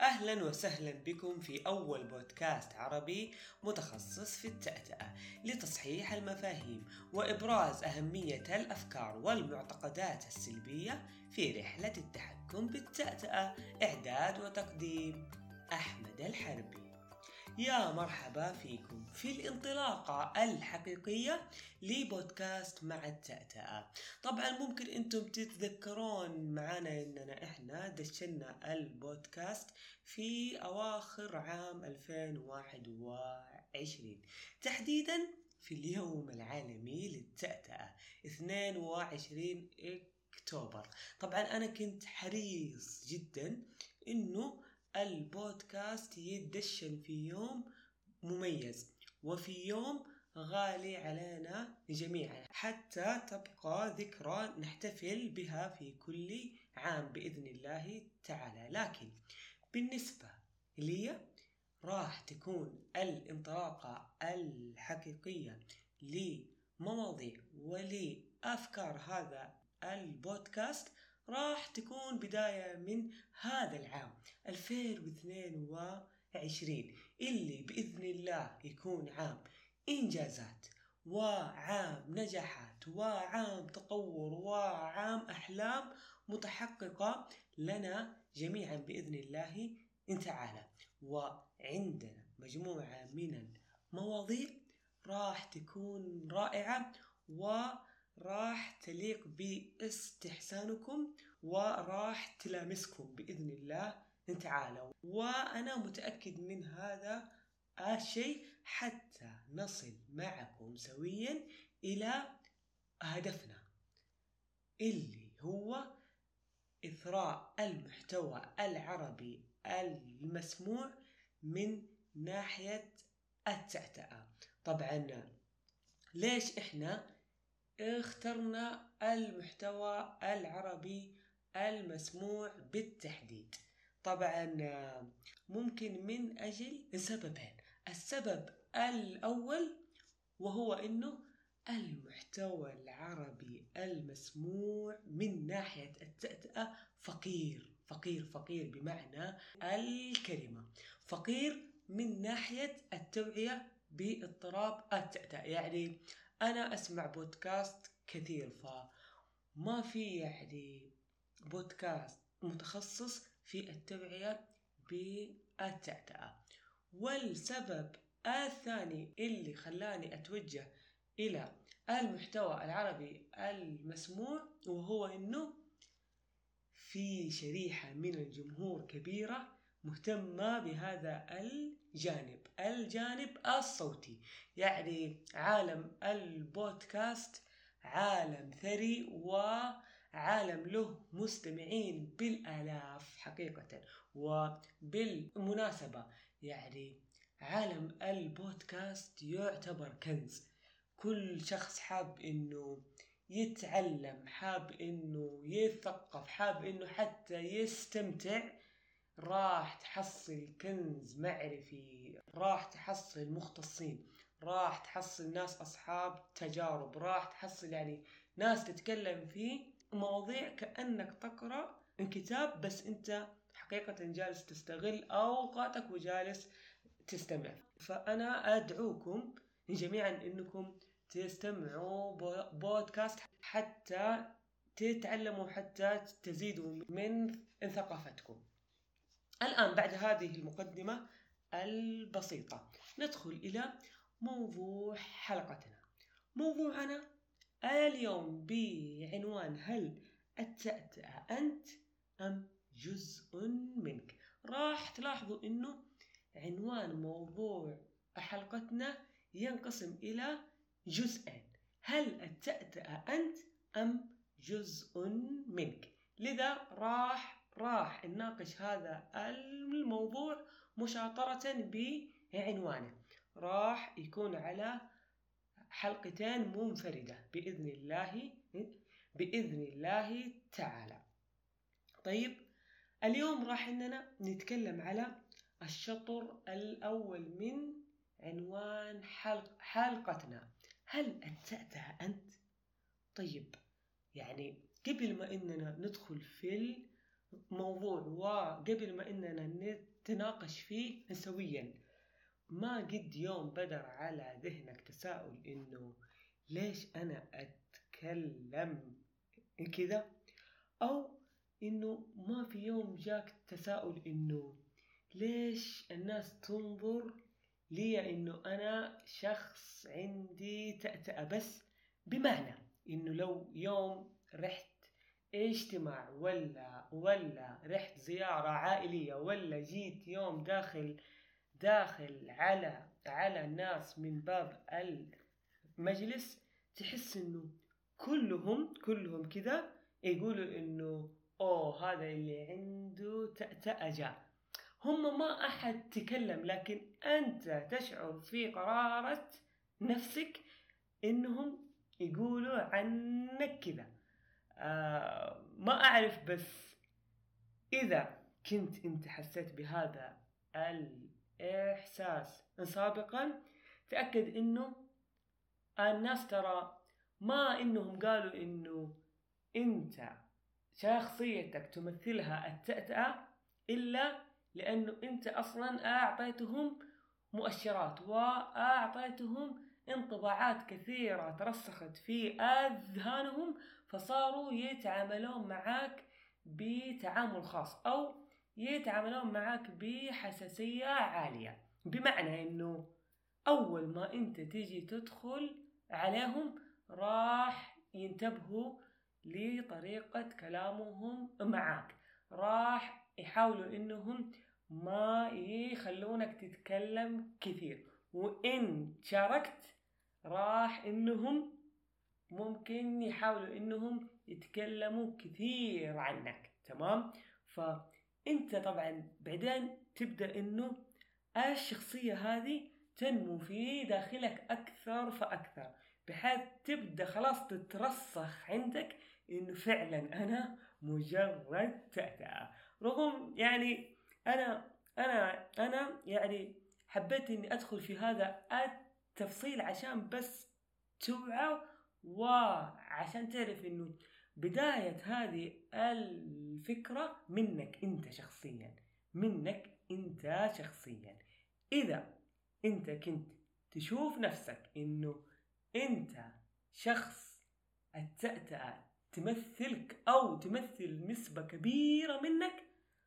أهلا وسهلا بكم في أول بودكاست عربي متخصص في التأتأة لتصحيح المفاهيم وإبراز أهمية الأفكار والمعتقدات السلبية في رحلة التحكم بالتأتأة إعداد وتقديم أحمد الحربي. يا مرحبا فيكم في الانطلاقة الحقيقية لبودكاست مع التأتأة. طبعا ممكن أنتم تتذكرون معنا إننا إحنا دشنا البودكاست في أواخر عام 2021 تحديدا في اليوم العالمي للتأتأة 22 أكتوبر. طبعا أنا كنت حريص جدا إنه البودكاست يدشن في يوم مميز وفي يوم غالي علينا جميعا. حتى تبقى ذكرى نحتفل بها في كل عام بإذن الله تعالى. لكن بالنسبة لي راح تكون الانطلاقة الحقيقية لمواضيع ولأفكار هذا البودكاست راح تكون بداية من هذا العام 2022 اللي بإذن الله يكون عام إنجازات وعام نجاحات وعام تطور وعام أحلام متحققة لنا جميعا بإذن الله تعالى. وعندنا مجموعة من المواضيع راح تكون رائعة و راح تليق باستحسانكم وراح تلامسكم بإذن الله تعالى وأنا متأكد من هذا الشيء حتى نصل معكم سويا إلى هدفنا اللي هو إثراء المحتوى العربي المسموع من ناحية التأتأة. طبعا ليش إحنا اخترنا المحتوى العربي المسموع بالتحديد. طبعا ممكن من أجل سببين. السبب الأول وهو أنه المحتوى العربي المسموع من ناحية التأتأة فقير فقير فقير بمعنى الكلمة. فقير من ناحية التوعية باضطراب التأتأة يعني أنا أسمع بودكاست كثير فما في يعني بودكاست متخصص في التوعية بالتأتأة. والسبب الثاني اللي خلاني أتوجه إلى المحتوى العربي المسموع وهو إنه في شريحة من الجمهور كبيرة مهتمة بهذا الجانب الجانب الصوتي. يعني عالم البودكاست عالم ثري وعالم له مستمعين بالآلاف حقيقة وبالمناسبة. يعني عالم البودكاست يعتبر كنز. كل شخص حاب إنه يتعلم حاب إنه يثقف حاب إنه حتى يستمتع راح تحصل كنز معرفي راح تحصل مختصين راح تحصل ناس أصحاب تجارب راح تحصل يعني ناس تتكلم في مواضيع كأنك تقرأ كتاب بس أنت حقيقة جالس تستغل أوقاتك وجالس تستمع. فأنا أدعوكم جميعا أنكم تستمعوا بودكاست حتى تتعلموا حتى تزيدوا من ثقافتكم. الآن بعد هذه المقدمة البسيطة ندخل إلى موضوع حلقتنا. موضوعنا اليوم بعنوان هل التأتأة أنت أم جزء منك؟ راح تلاحظوا أنه عنوان موضوع حلقتنا ينقسم إلى جزئين. هل التأتأة أنت أم جزء منك؟ لذا راح راح نناقش هذا الموضوع مشاطرة بعنوانه راح يكون على حلقتين منفردة بإذن الله بإذن الله تعالى. طيب اليوم راح إننا نتكلم على الشطر الأول من عنوان حلق حلقتنا. هل أنتأتها أنت؟ طيب يعني قبل ما إننا ندخل في موضوع وقبل ما إننا نتناقش فيه سويا ما قد يوم بدر على ذهنك تساؤل إنه ليش أنا أتكلم كذا أو إنه ما في يوم جاك تساؤل إنه ليش الناس تنظر لي إنه أنا شخص عندي تأتأة بس؟ بمعنى إنه لو يوم رحت اجتماع ولا ولا رحت زيارة عائلية ولا جيت يوم داخل داخل على على الناس من باب المجلس تحس إنه كلهم كلهم كذا يقولوا إنه أوه هذا اللي عنده تأتأة جاء هم ما أحد تكلم لكن أنت تشعر في قرارة نفسك إنهم يقولوا عنك كذا. آه ما أعرف بس إذا كنت أنت حسيت بهذا الإحساس سابقا تأكد إنه الناس ترى ما إنهم قالوا إنه أنت شخصيتك تمثلها التأتأة إلا لأنه أنت أصلا أعطيتهم مؤشرات وأعطيتهم انطباعات كثيرة ترسخت في أذهانهم فصاروا يتعاملون معك بتعامل خاص أو يتعاملون معك بحساسية عالية. بمعنى إنه أول ما أنت تيجي تدخل عليهم راح ينتبهوا لطريقة كلامهم معك راح يحاولوا إنهم ما يخلونك تتكلم كثير. وإن شاركت راح إنهم ممكن يحاولوا إنهم يتكلموا كثير عنك تمام؟ فأنت طبعا بعدين تبدأ إنه الشخصية هذه تنمو في داخلك أكثر فأكثر بحيث تبدأ خلاص تترسخ عندك إنه فعلا أنا مجرد تأتأة. رغم يعني أنا أنا أنا يعني حبيت إني أدخل في هذا التفصيل عشان بس توعى وعشان تعرف إنه بداية هذه الفكرة منك أنت شخصيا منك أنت شخصيا. إذا أنت كنت تشوف نفسك إنه أنت شخص التأتأة تمثلك أو تمثل نسبة كبيرة منك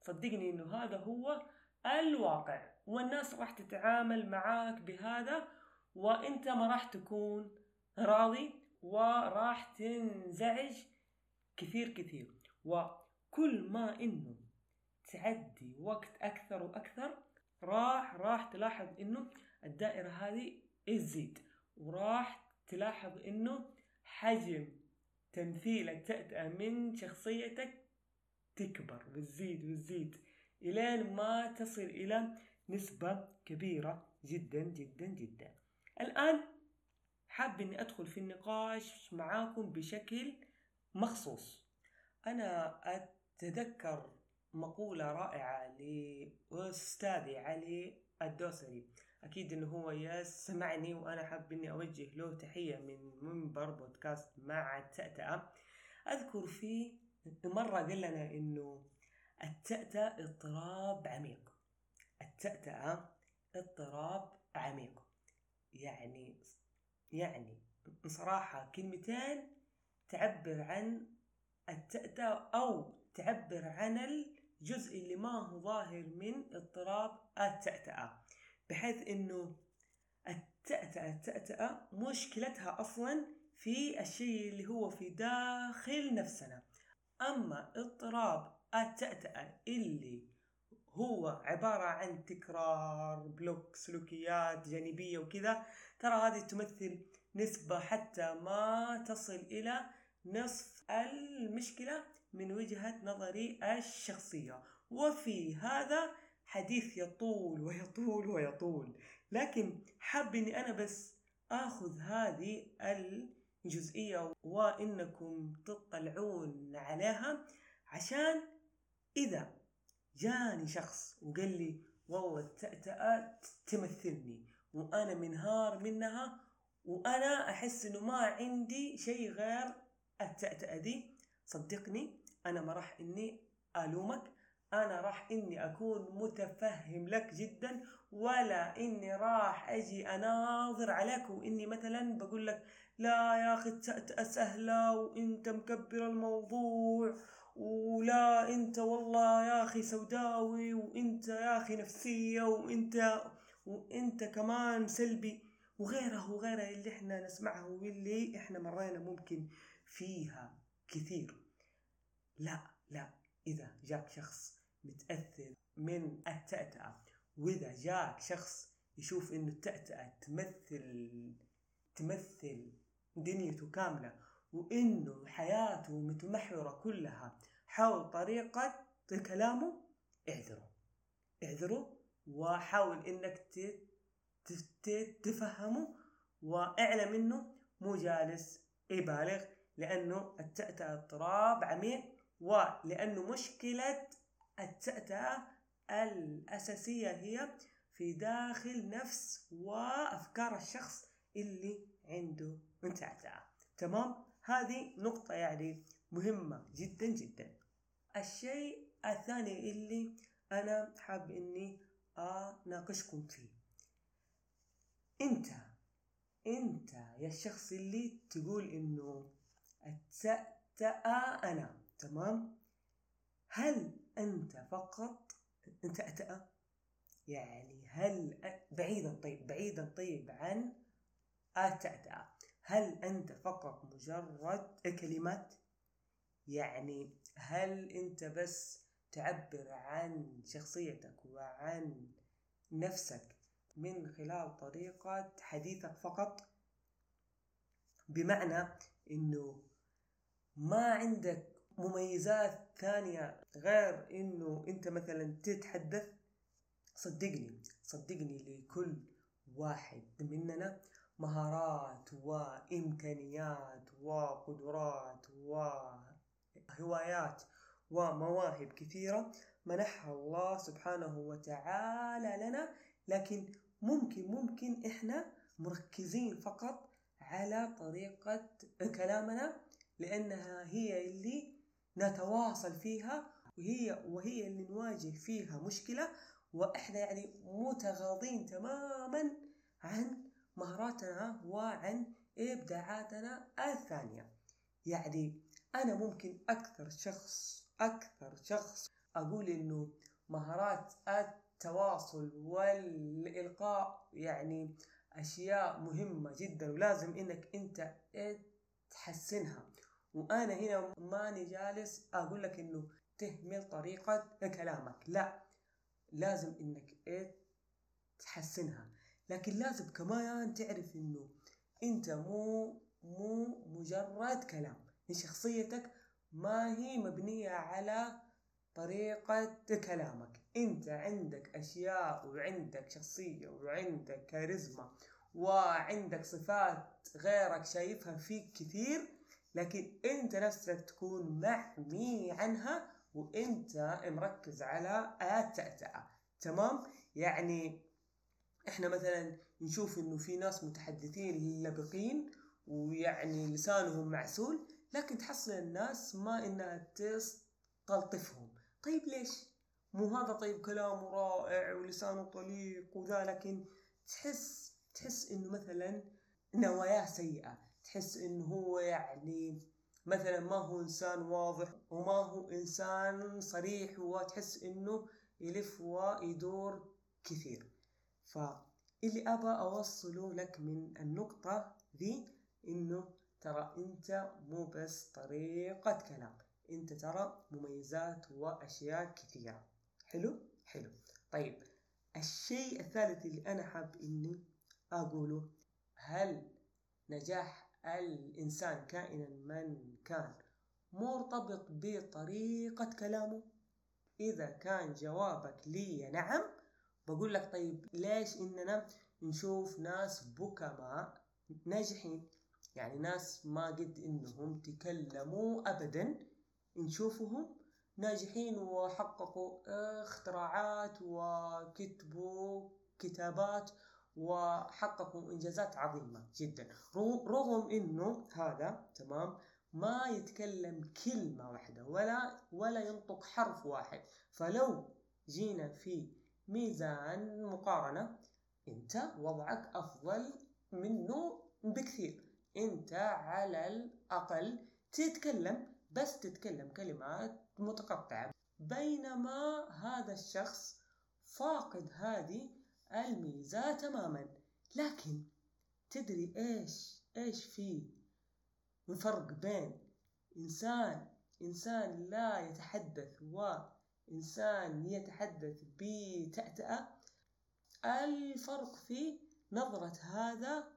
صدقني إنه هذا هو الواقع والناس راح تتعامل معاك بهذا وأنت ما راح تكون راضي وراح تنزعج كثير كثير. وكل ما إنه تعدي وقت أكثر وأكثر راح راح تلاحظ إنه الدائرة هذه تزيد وراح تلاحظ إنه حجم تمثيلك تأتأة من شخصيتك تكبر وتزيد وتزيد إلين ما تصل إلى نسبة كبيرة جدا جدا جدا. الآن حاب إني أدخل في النقاش معاكم بشكل مخصوص. أنا أتذكر مقولة رائعة لأستاذي علي الدوسري. أكيد إنه هو يسمعني وأنا حاب إني أوجه له تحية من منبر بودكاست مع التأتأة. أذكر فيه مرة قال لنا إنه التأتأة اضطراب عميق. التأتأة اضطراب عميق. يعني يعني بصراحة كلمتين تعبر عن التأتأة أو تعبر عن الجزء اللي ما هو ظاهر من اضطراب التأتأة بحيث إنه التأتأة التأتأة مشكلتها أصلا في الشيء اللي هو في داخل نفسنا. أما اضطراب التأتأة اللي هو عبارة عن تكرار بلوك سلوكيات جانبية وكذا ترى هذه تمثل نسبة حتى ما تصل إلى نصف المشكلة من وجهة نظري الشخصية. وفي هذا حديث يطول ويطول ويطول. لكن حاب اني أنا بس آخذ هذه الجزئية وإنكم تطلعون عليها عشان إذا جاني شخص وقال لي والله التأتأة تمثلني وأنا منهار منها وأنا أحس إنه ما عندي شيء غير التأتأة دي صدقني أنا ما راح إني ألومك أنا راح إني أكون متفهم لك جدا ولا إني راح أجي أناظر عليك وإني مثلا بقول لك لا يا أخي سهلة وإنت مكبر الموضوع ولا إنت والله يا أخي سوداوي وإنت يا أخي نفسية وإنت وإنت كمان سلبي وغيره وغيره اللي إحنا نسمعها واللي إحنا مرينا ممكن. فيها كثير. لا لا إذا جاك شخص متأثر من التأتأة وإذا جاك شخص يشوف إنه التأتأة تمثل تمثل دنيته كاملة وإنه حياته متمحورة كلها حول طريقة كلامه اعذره. اعذره وحاول إنك تفهمه واعلم إنه مو جالس يبالغ لأنه التأتأة اضطراب عميق ولأنه مشكلة التأتأة الأساسية هي في داخل نفس وأفكار الشخص اللي عنده متأتأة. تمام؟ هذه نقطة يعني مهمة جدا جدا. الشيء الثاني اللي أنا حاب إني أناقشكم فيه. أنت أنت يا الشخص اللي تقول إنه التأتأة أنا تمام؟ هل أنت فقط أنت أتأ يعني هل بعيدا طيب بعيدا طيب عن التأتأة هل أنت فقط مجرد كلمات؟ يعني هل أنت بس تعبر عن شخصيتك وعن نفسك من خلال طريقة حديثك فقط؟ بمعنى إنه ما عندك مميزات ثانية غير إنه أنت مثلا تتحدث؟ صدقني صدقني لكل واحد مننا مهارات وإمكانيات وقدرات وهوايات ومواهب كثيرة منحها الله سبحانه وتعالى لنا لكن ممكن ممكن إحنا مركزين فقط على طريقة كلامنا لأنها هي اللي نتواصل فيها وهي وهي اللي نواجه فيها مشكلة وإحنا يعني متغاضين تماما عن مهاراتنا وعن إبداعاتنا الثانية. يعني أنا ممكن أكثر شخص أكثر شخص أقول إنه مهارات التواصل والإلقاء يعني أشياء مهمة جدا ولازم إنك أنت تحسنها. وأنا هنا ماني جالس أقول لك إنه تهمل طريقة كلامك. لا لازم إنك إيه تحسنها. لكن لازم كمان تعرف إنه أنت مو مو مجرد كلام. شخصيتك ما هي مبنية على طريقة كلامك. أنت عندك أشياء وعندك شخصية وعندك كاريزما وعندك صفات غيرك شايفها فيك كثير لكن انت نفسك تكون محمي عنها وانت مركز على التأتأة. تمام؟ يعني إحنا مثلا نشوف إنه في ناس متحدثين لبقين ويعني لسانهم معسول لكن تحصل الناس ما إنها تستلطفهم. طيب ليش؟ مو هذا طيب كلامه رائع ولسانه طليق وذا لكن تحس تحس إنه مثلا نواياه سيئة. تحس إنه هو يعني مثلا ما هو إنسان واضح وما هو إنسان صريح وتحس إنه يلف ويدور كثير. فاللي ابى أوصله لك من النقطة ذي إنه ترى أنت مو بس طريقة كلام أنت ترى مميزات وأشياء كثيرة. حلو؟ حلو. طيب الشيء الثالث اللي أنا حاب إني أقوله هل نجاح الإنسان كائنا من كان مرتبط بطريقة كلامه. إذا كان جوابك لي نعم بقول لك طيب ليش إننا نشوف ناس بكماء ناجحين؟ يعني ناس ما قد إنهم تكلموا أبدا نشوفهم ناجحين وحققوا اختراعات وكتبوا كتابات وحققوا إنجازات عظيمة جدا. رغم إنه هذا تمام ما يتكلم كلمة واحدة ولا ولا ينطق حرف واحد. فلو جينا في ميزان مقارنة أنت وضعك أفضل منه بكثير. أنت على الأقل تتكلم بس تتكلم كلمات متقطعة. بينما هذا الشخص فاقد هذه الميزة تماما. لكن تدري إيش إيش في فرق بين إنسان إنسان لا يتحدث وانسان يتحدث بتأتأة. الفرق في نظرة هذا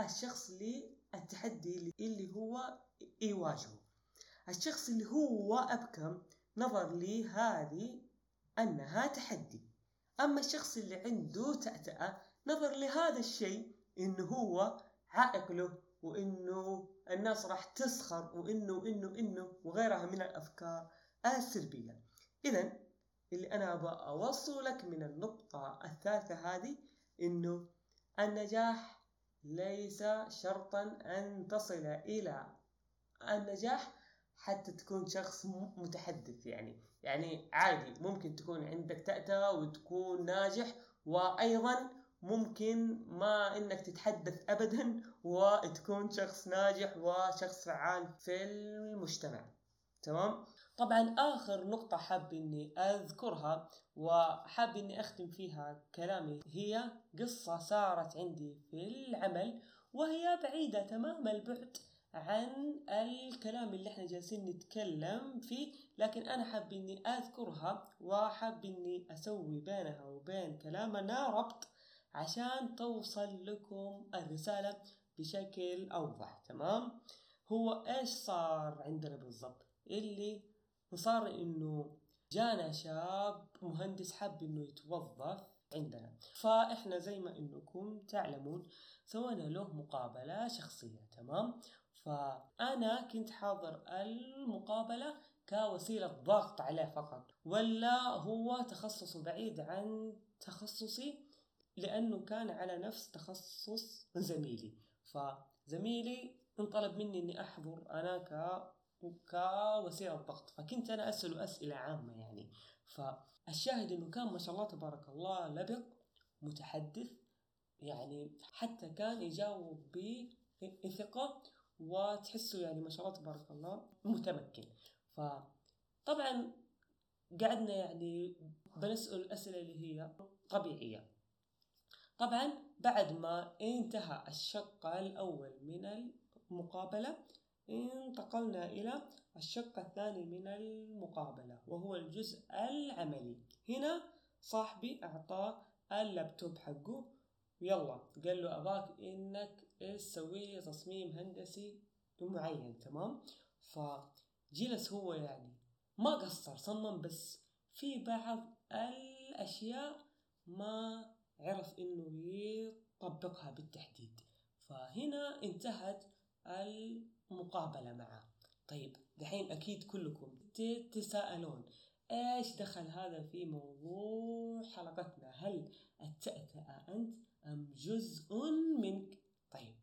الشخص للتحدي اللي هو يواجهه. الشخص اللي هو أبكم نظر لهذه أنها تحدي. أما الشخص اللي عنده تأتأة نظر لهذا الشيء إنه هو عائق له وإنه الناس راح تسخر وإنه وإنه وإنه وغيرها من الأفكار السلبية. إذا اللي أنا أبغى أوصلك من النقطة الثالثة هذه إنه النجاح ليس شرطا أن تصل إلى النجاح حتى تكون شخص متحدث يعني. يعني عادي ممكن تكون عندك تأتأة وتكون ناجح وأيضا ممكن ما إنك تتحدث ابدا وتكون شخص ناجح وشخص فعال في المجتمع. تمام؟ طبعا آخر نقطة حاب إني أذكرها وحاب إني أختم فيها كلامي هي قصة صارت عندي في العمل وهي بعيدة تمام البعد عن الكلام اللي إحنا جالسين نتكلم فيه لكن أنا حاب إني أذكرها وحاب إني أسوي بينها وبين كلامنا ربط عشان توصل لكم الرسالة بشكل أوضح تمام؟ هو إيش صار عندنا بالضبط؟ اللي صار إنه جانا شاب مهندس حاب إنه يتوظف عندنا. فإحنا زي ما إنكم تعلمون سوينا له مقابلة شخصية تمام؟ فأنا كنت حاضر المقابلة كوسيلة ضغط عليه فقط ولا هو تخصصه بعيد عن تخصصي لأنه كان على نفس تخصص زميلي. فزميلي انطلب مني إني أحضر أنا ك كوسيلة ضغط فكنت أنا أسأله أسئلة عامة يعني. فالشاهد إنه كان ما شاء الله تبارك الله لبق متحدث يعني حتى كان يجاوب بثقة وتحسه يعني ما شاء الله تبارك الله متمكن. فطبعا قعدنا يعني بنسأل الأسئلة اللي هي طبيعية. طبعا بعد ما انتهى الشق الأول من المقابلة انتقلنا إلى الشق الثاني من المقابلة وهو الجزء العملي. هنا صاحبي أعطاه اللابتوب حقه. يلا قال له أباك إنك تسوي تصميم هندسي معين تمام؟ فجلس هو يعني ما قصر صمم بس. في بعض الأشياء ما عرف إنه يطبقها بالتحديد. فهنا انتهت المقابلة معه. طيب دحين أكيد كلكم تتساءلون إيش دخل هذا في موضوع حلقتنا؟ هل التأتأة أنت أم جزء منك؟ طيب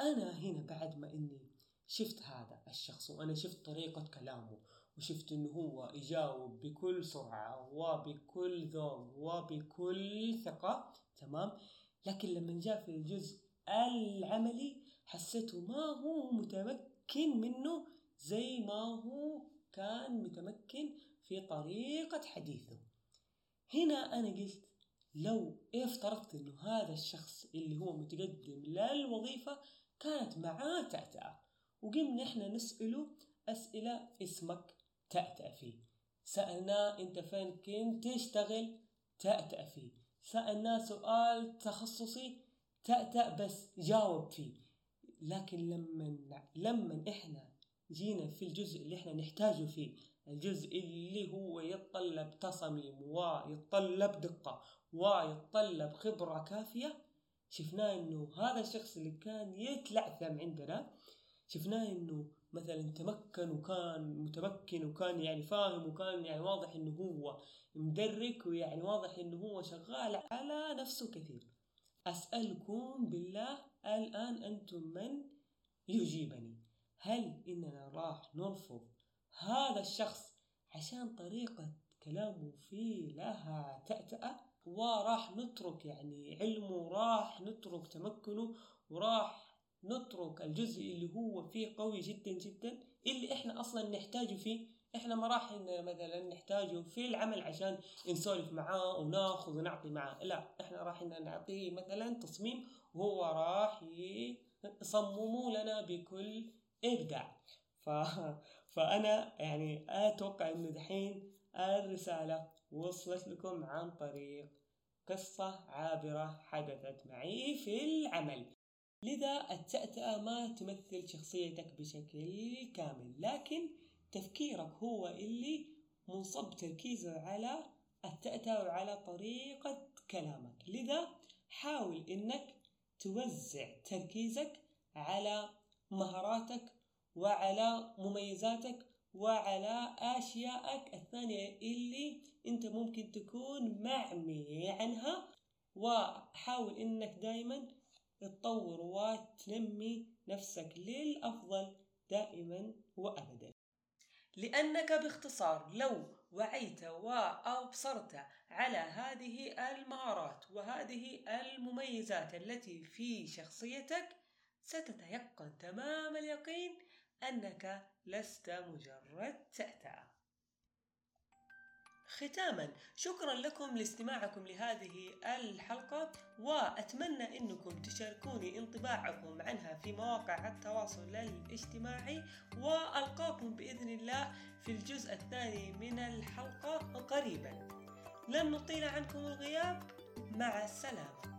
أنا هنا بعد ما إني شفت هذا الشخص وأنا شفت طريقة كلامه وشفت إنه هو يجاوب بكل سرعة وبكل ذوق وبكل ثقة تمام؟ لكن لما جاء في الجزء العملي حسيته ما هو متمكن منه زي ما هو كان متمكن في طريقة حديثه. هنا أنا قلت لو افترضت إنه هذا الشخص اللي هو متقدم للوظيفة كانت معاه تأتأة وقمنا إحنا نسأله أسئلة اسمك تأتأ فيه. سألناه أنت فين كنت تشتغل تأتأ فيه. سألناه سؤال تخصصي تأتأ بس جاوب فيه. لكن لما لما إحنا جينا في الجزء اللي إحنا نحتاجه فيه الجزء اللي هو يتطلب تصميم ويتطلب دقة ويتطلب خبرة كافية شفناه إنه هذا الشخص اللي كان يتلعثم عندنا شفناه إنه مثلا تمكن وكان متمكن وكان يعني فاهم وكان يعني واضح إنه هو مدرك ويعني واضح إنه هو شغال على نفسه كثير. أسألكم بالله الآن أنتم من؟ يجيبني. هل إننا راح نرفض هذا الشخص عشان طريقة كلامه فيه لها تأتأة؟ وراح نترك يعني علمه راح نترك تمكنه وراح نترك الجزء اللي هو فيه قوي جدا جدا اللي إحنا أصلا نحتاجه فيه إحنا ما راح مثلا نحتاجه في العمل عشان نسولف معاه وناخذ ونعطي معاه. لا إحنا راح نعطيه مثلا تصميم وهو راح يصممه لنا بكل إبداع. ف... فأنا يعني أتوقع إنه دحين الرسالة وصلت لكم عن طريق قصة عابرة حدثت معي في العمل. لذا التأتأة ما تمثل شخصيتك بشكل كامل لكن تفكيرك هو اللي منصب تركيزه على التأتأة وعلى طريقة كلامك. لذا حاول إنك توزع تركيزك على مهاراتك وعلى مميزاتك وعلى أشيائك الثانية اللي أنت ممكن تكون معمي عنها. وحاول أنك دائما تطور وتنمي نفسك للأفضل دائما وأبدا. لأنك باختصار لو وعيت وأبصرت على هذه المهارات وهذه المميزات التي في شخصيتك ستتيقن تمام اليقين أنك لست مجرد تأتأة ختاما شكرا لكم لاستماعكم لهذه الحلقة وأتمنى أنكم تشاركوني انطباعكم عنها في مواقع التواصل الاجتماعي وألقاكم بإذن الله في الجزء الثاني من الحلقة قريبا. لن نطيل عنكم الغياب مع السلامة.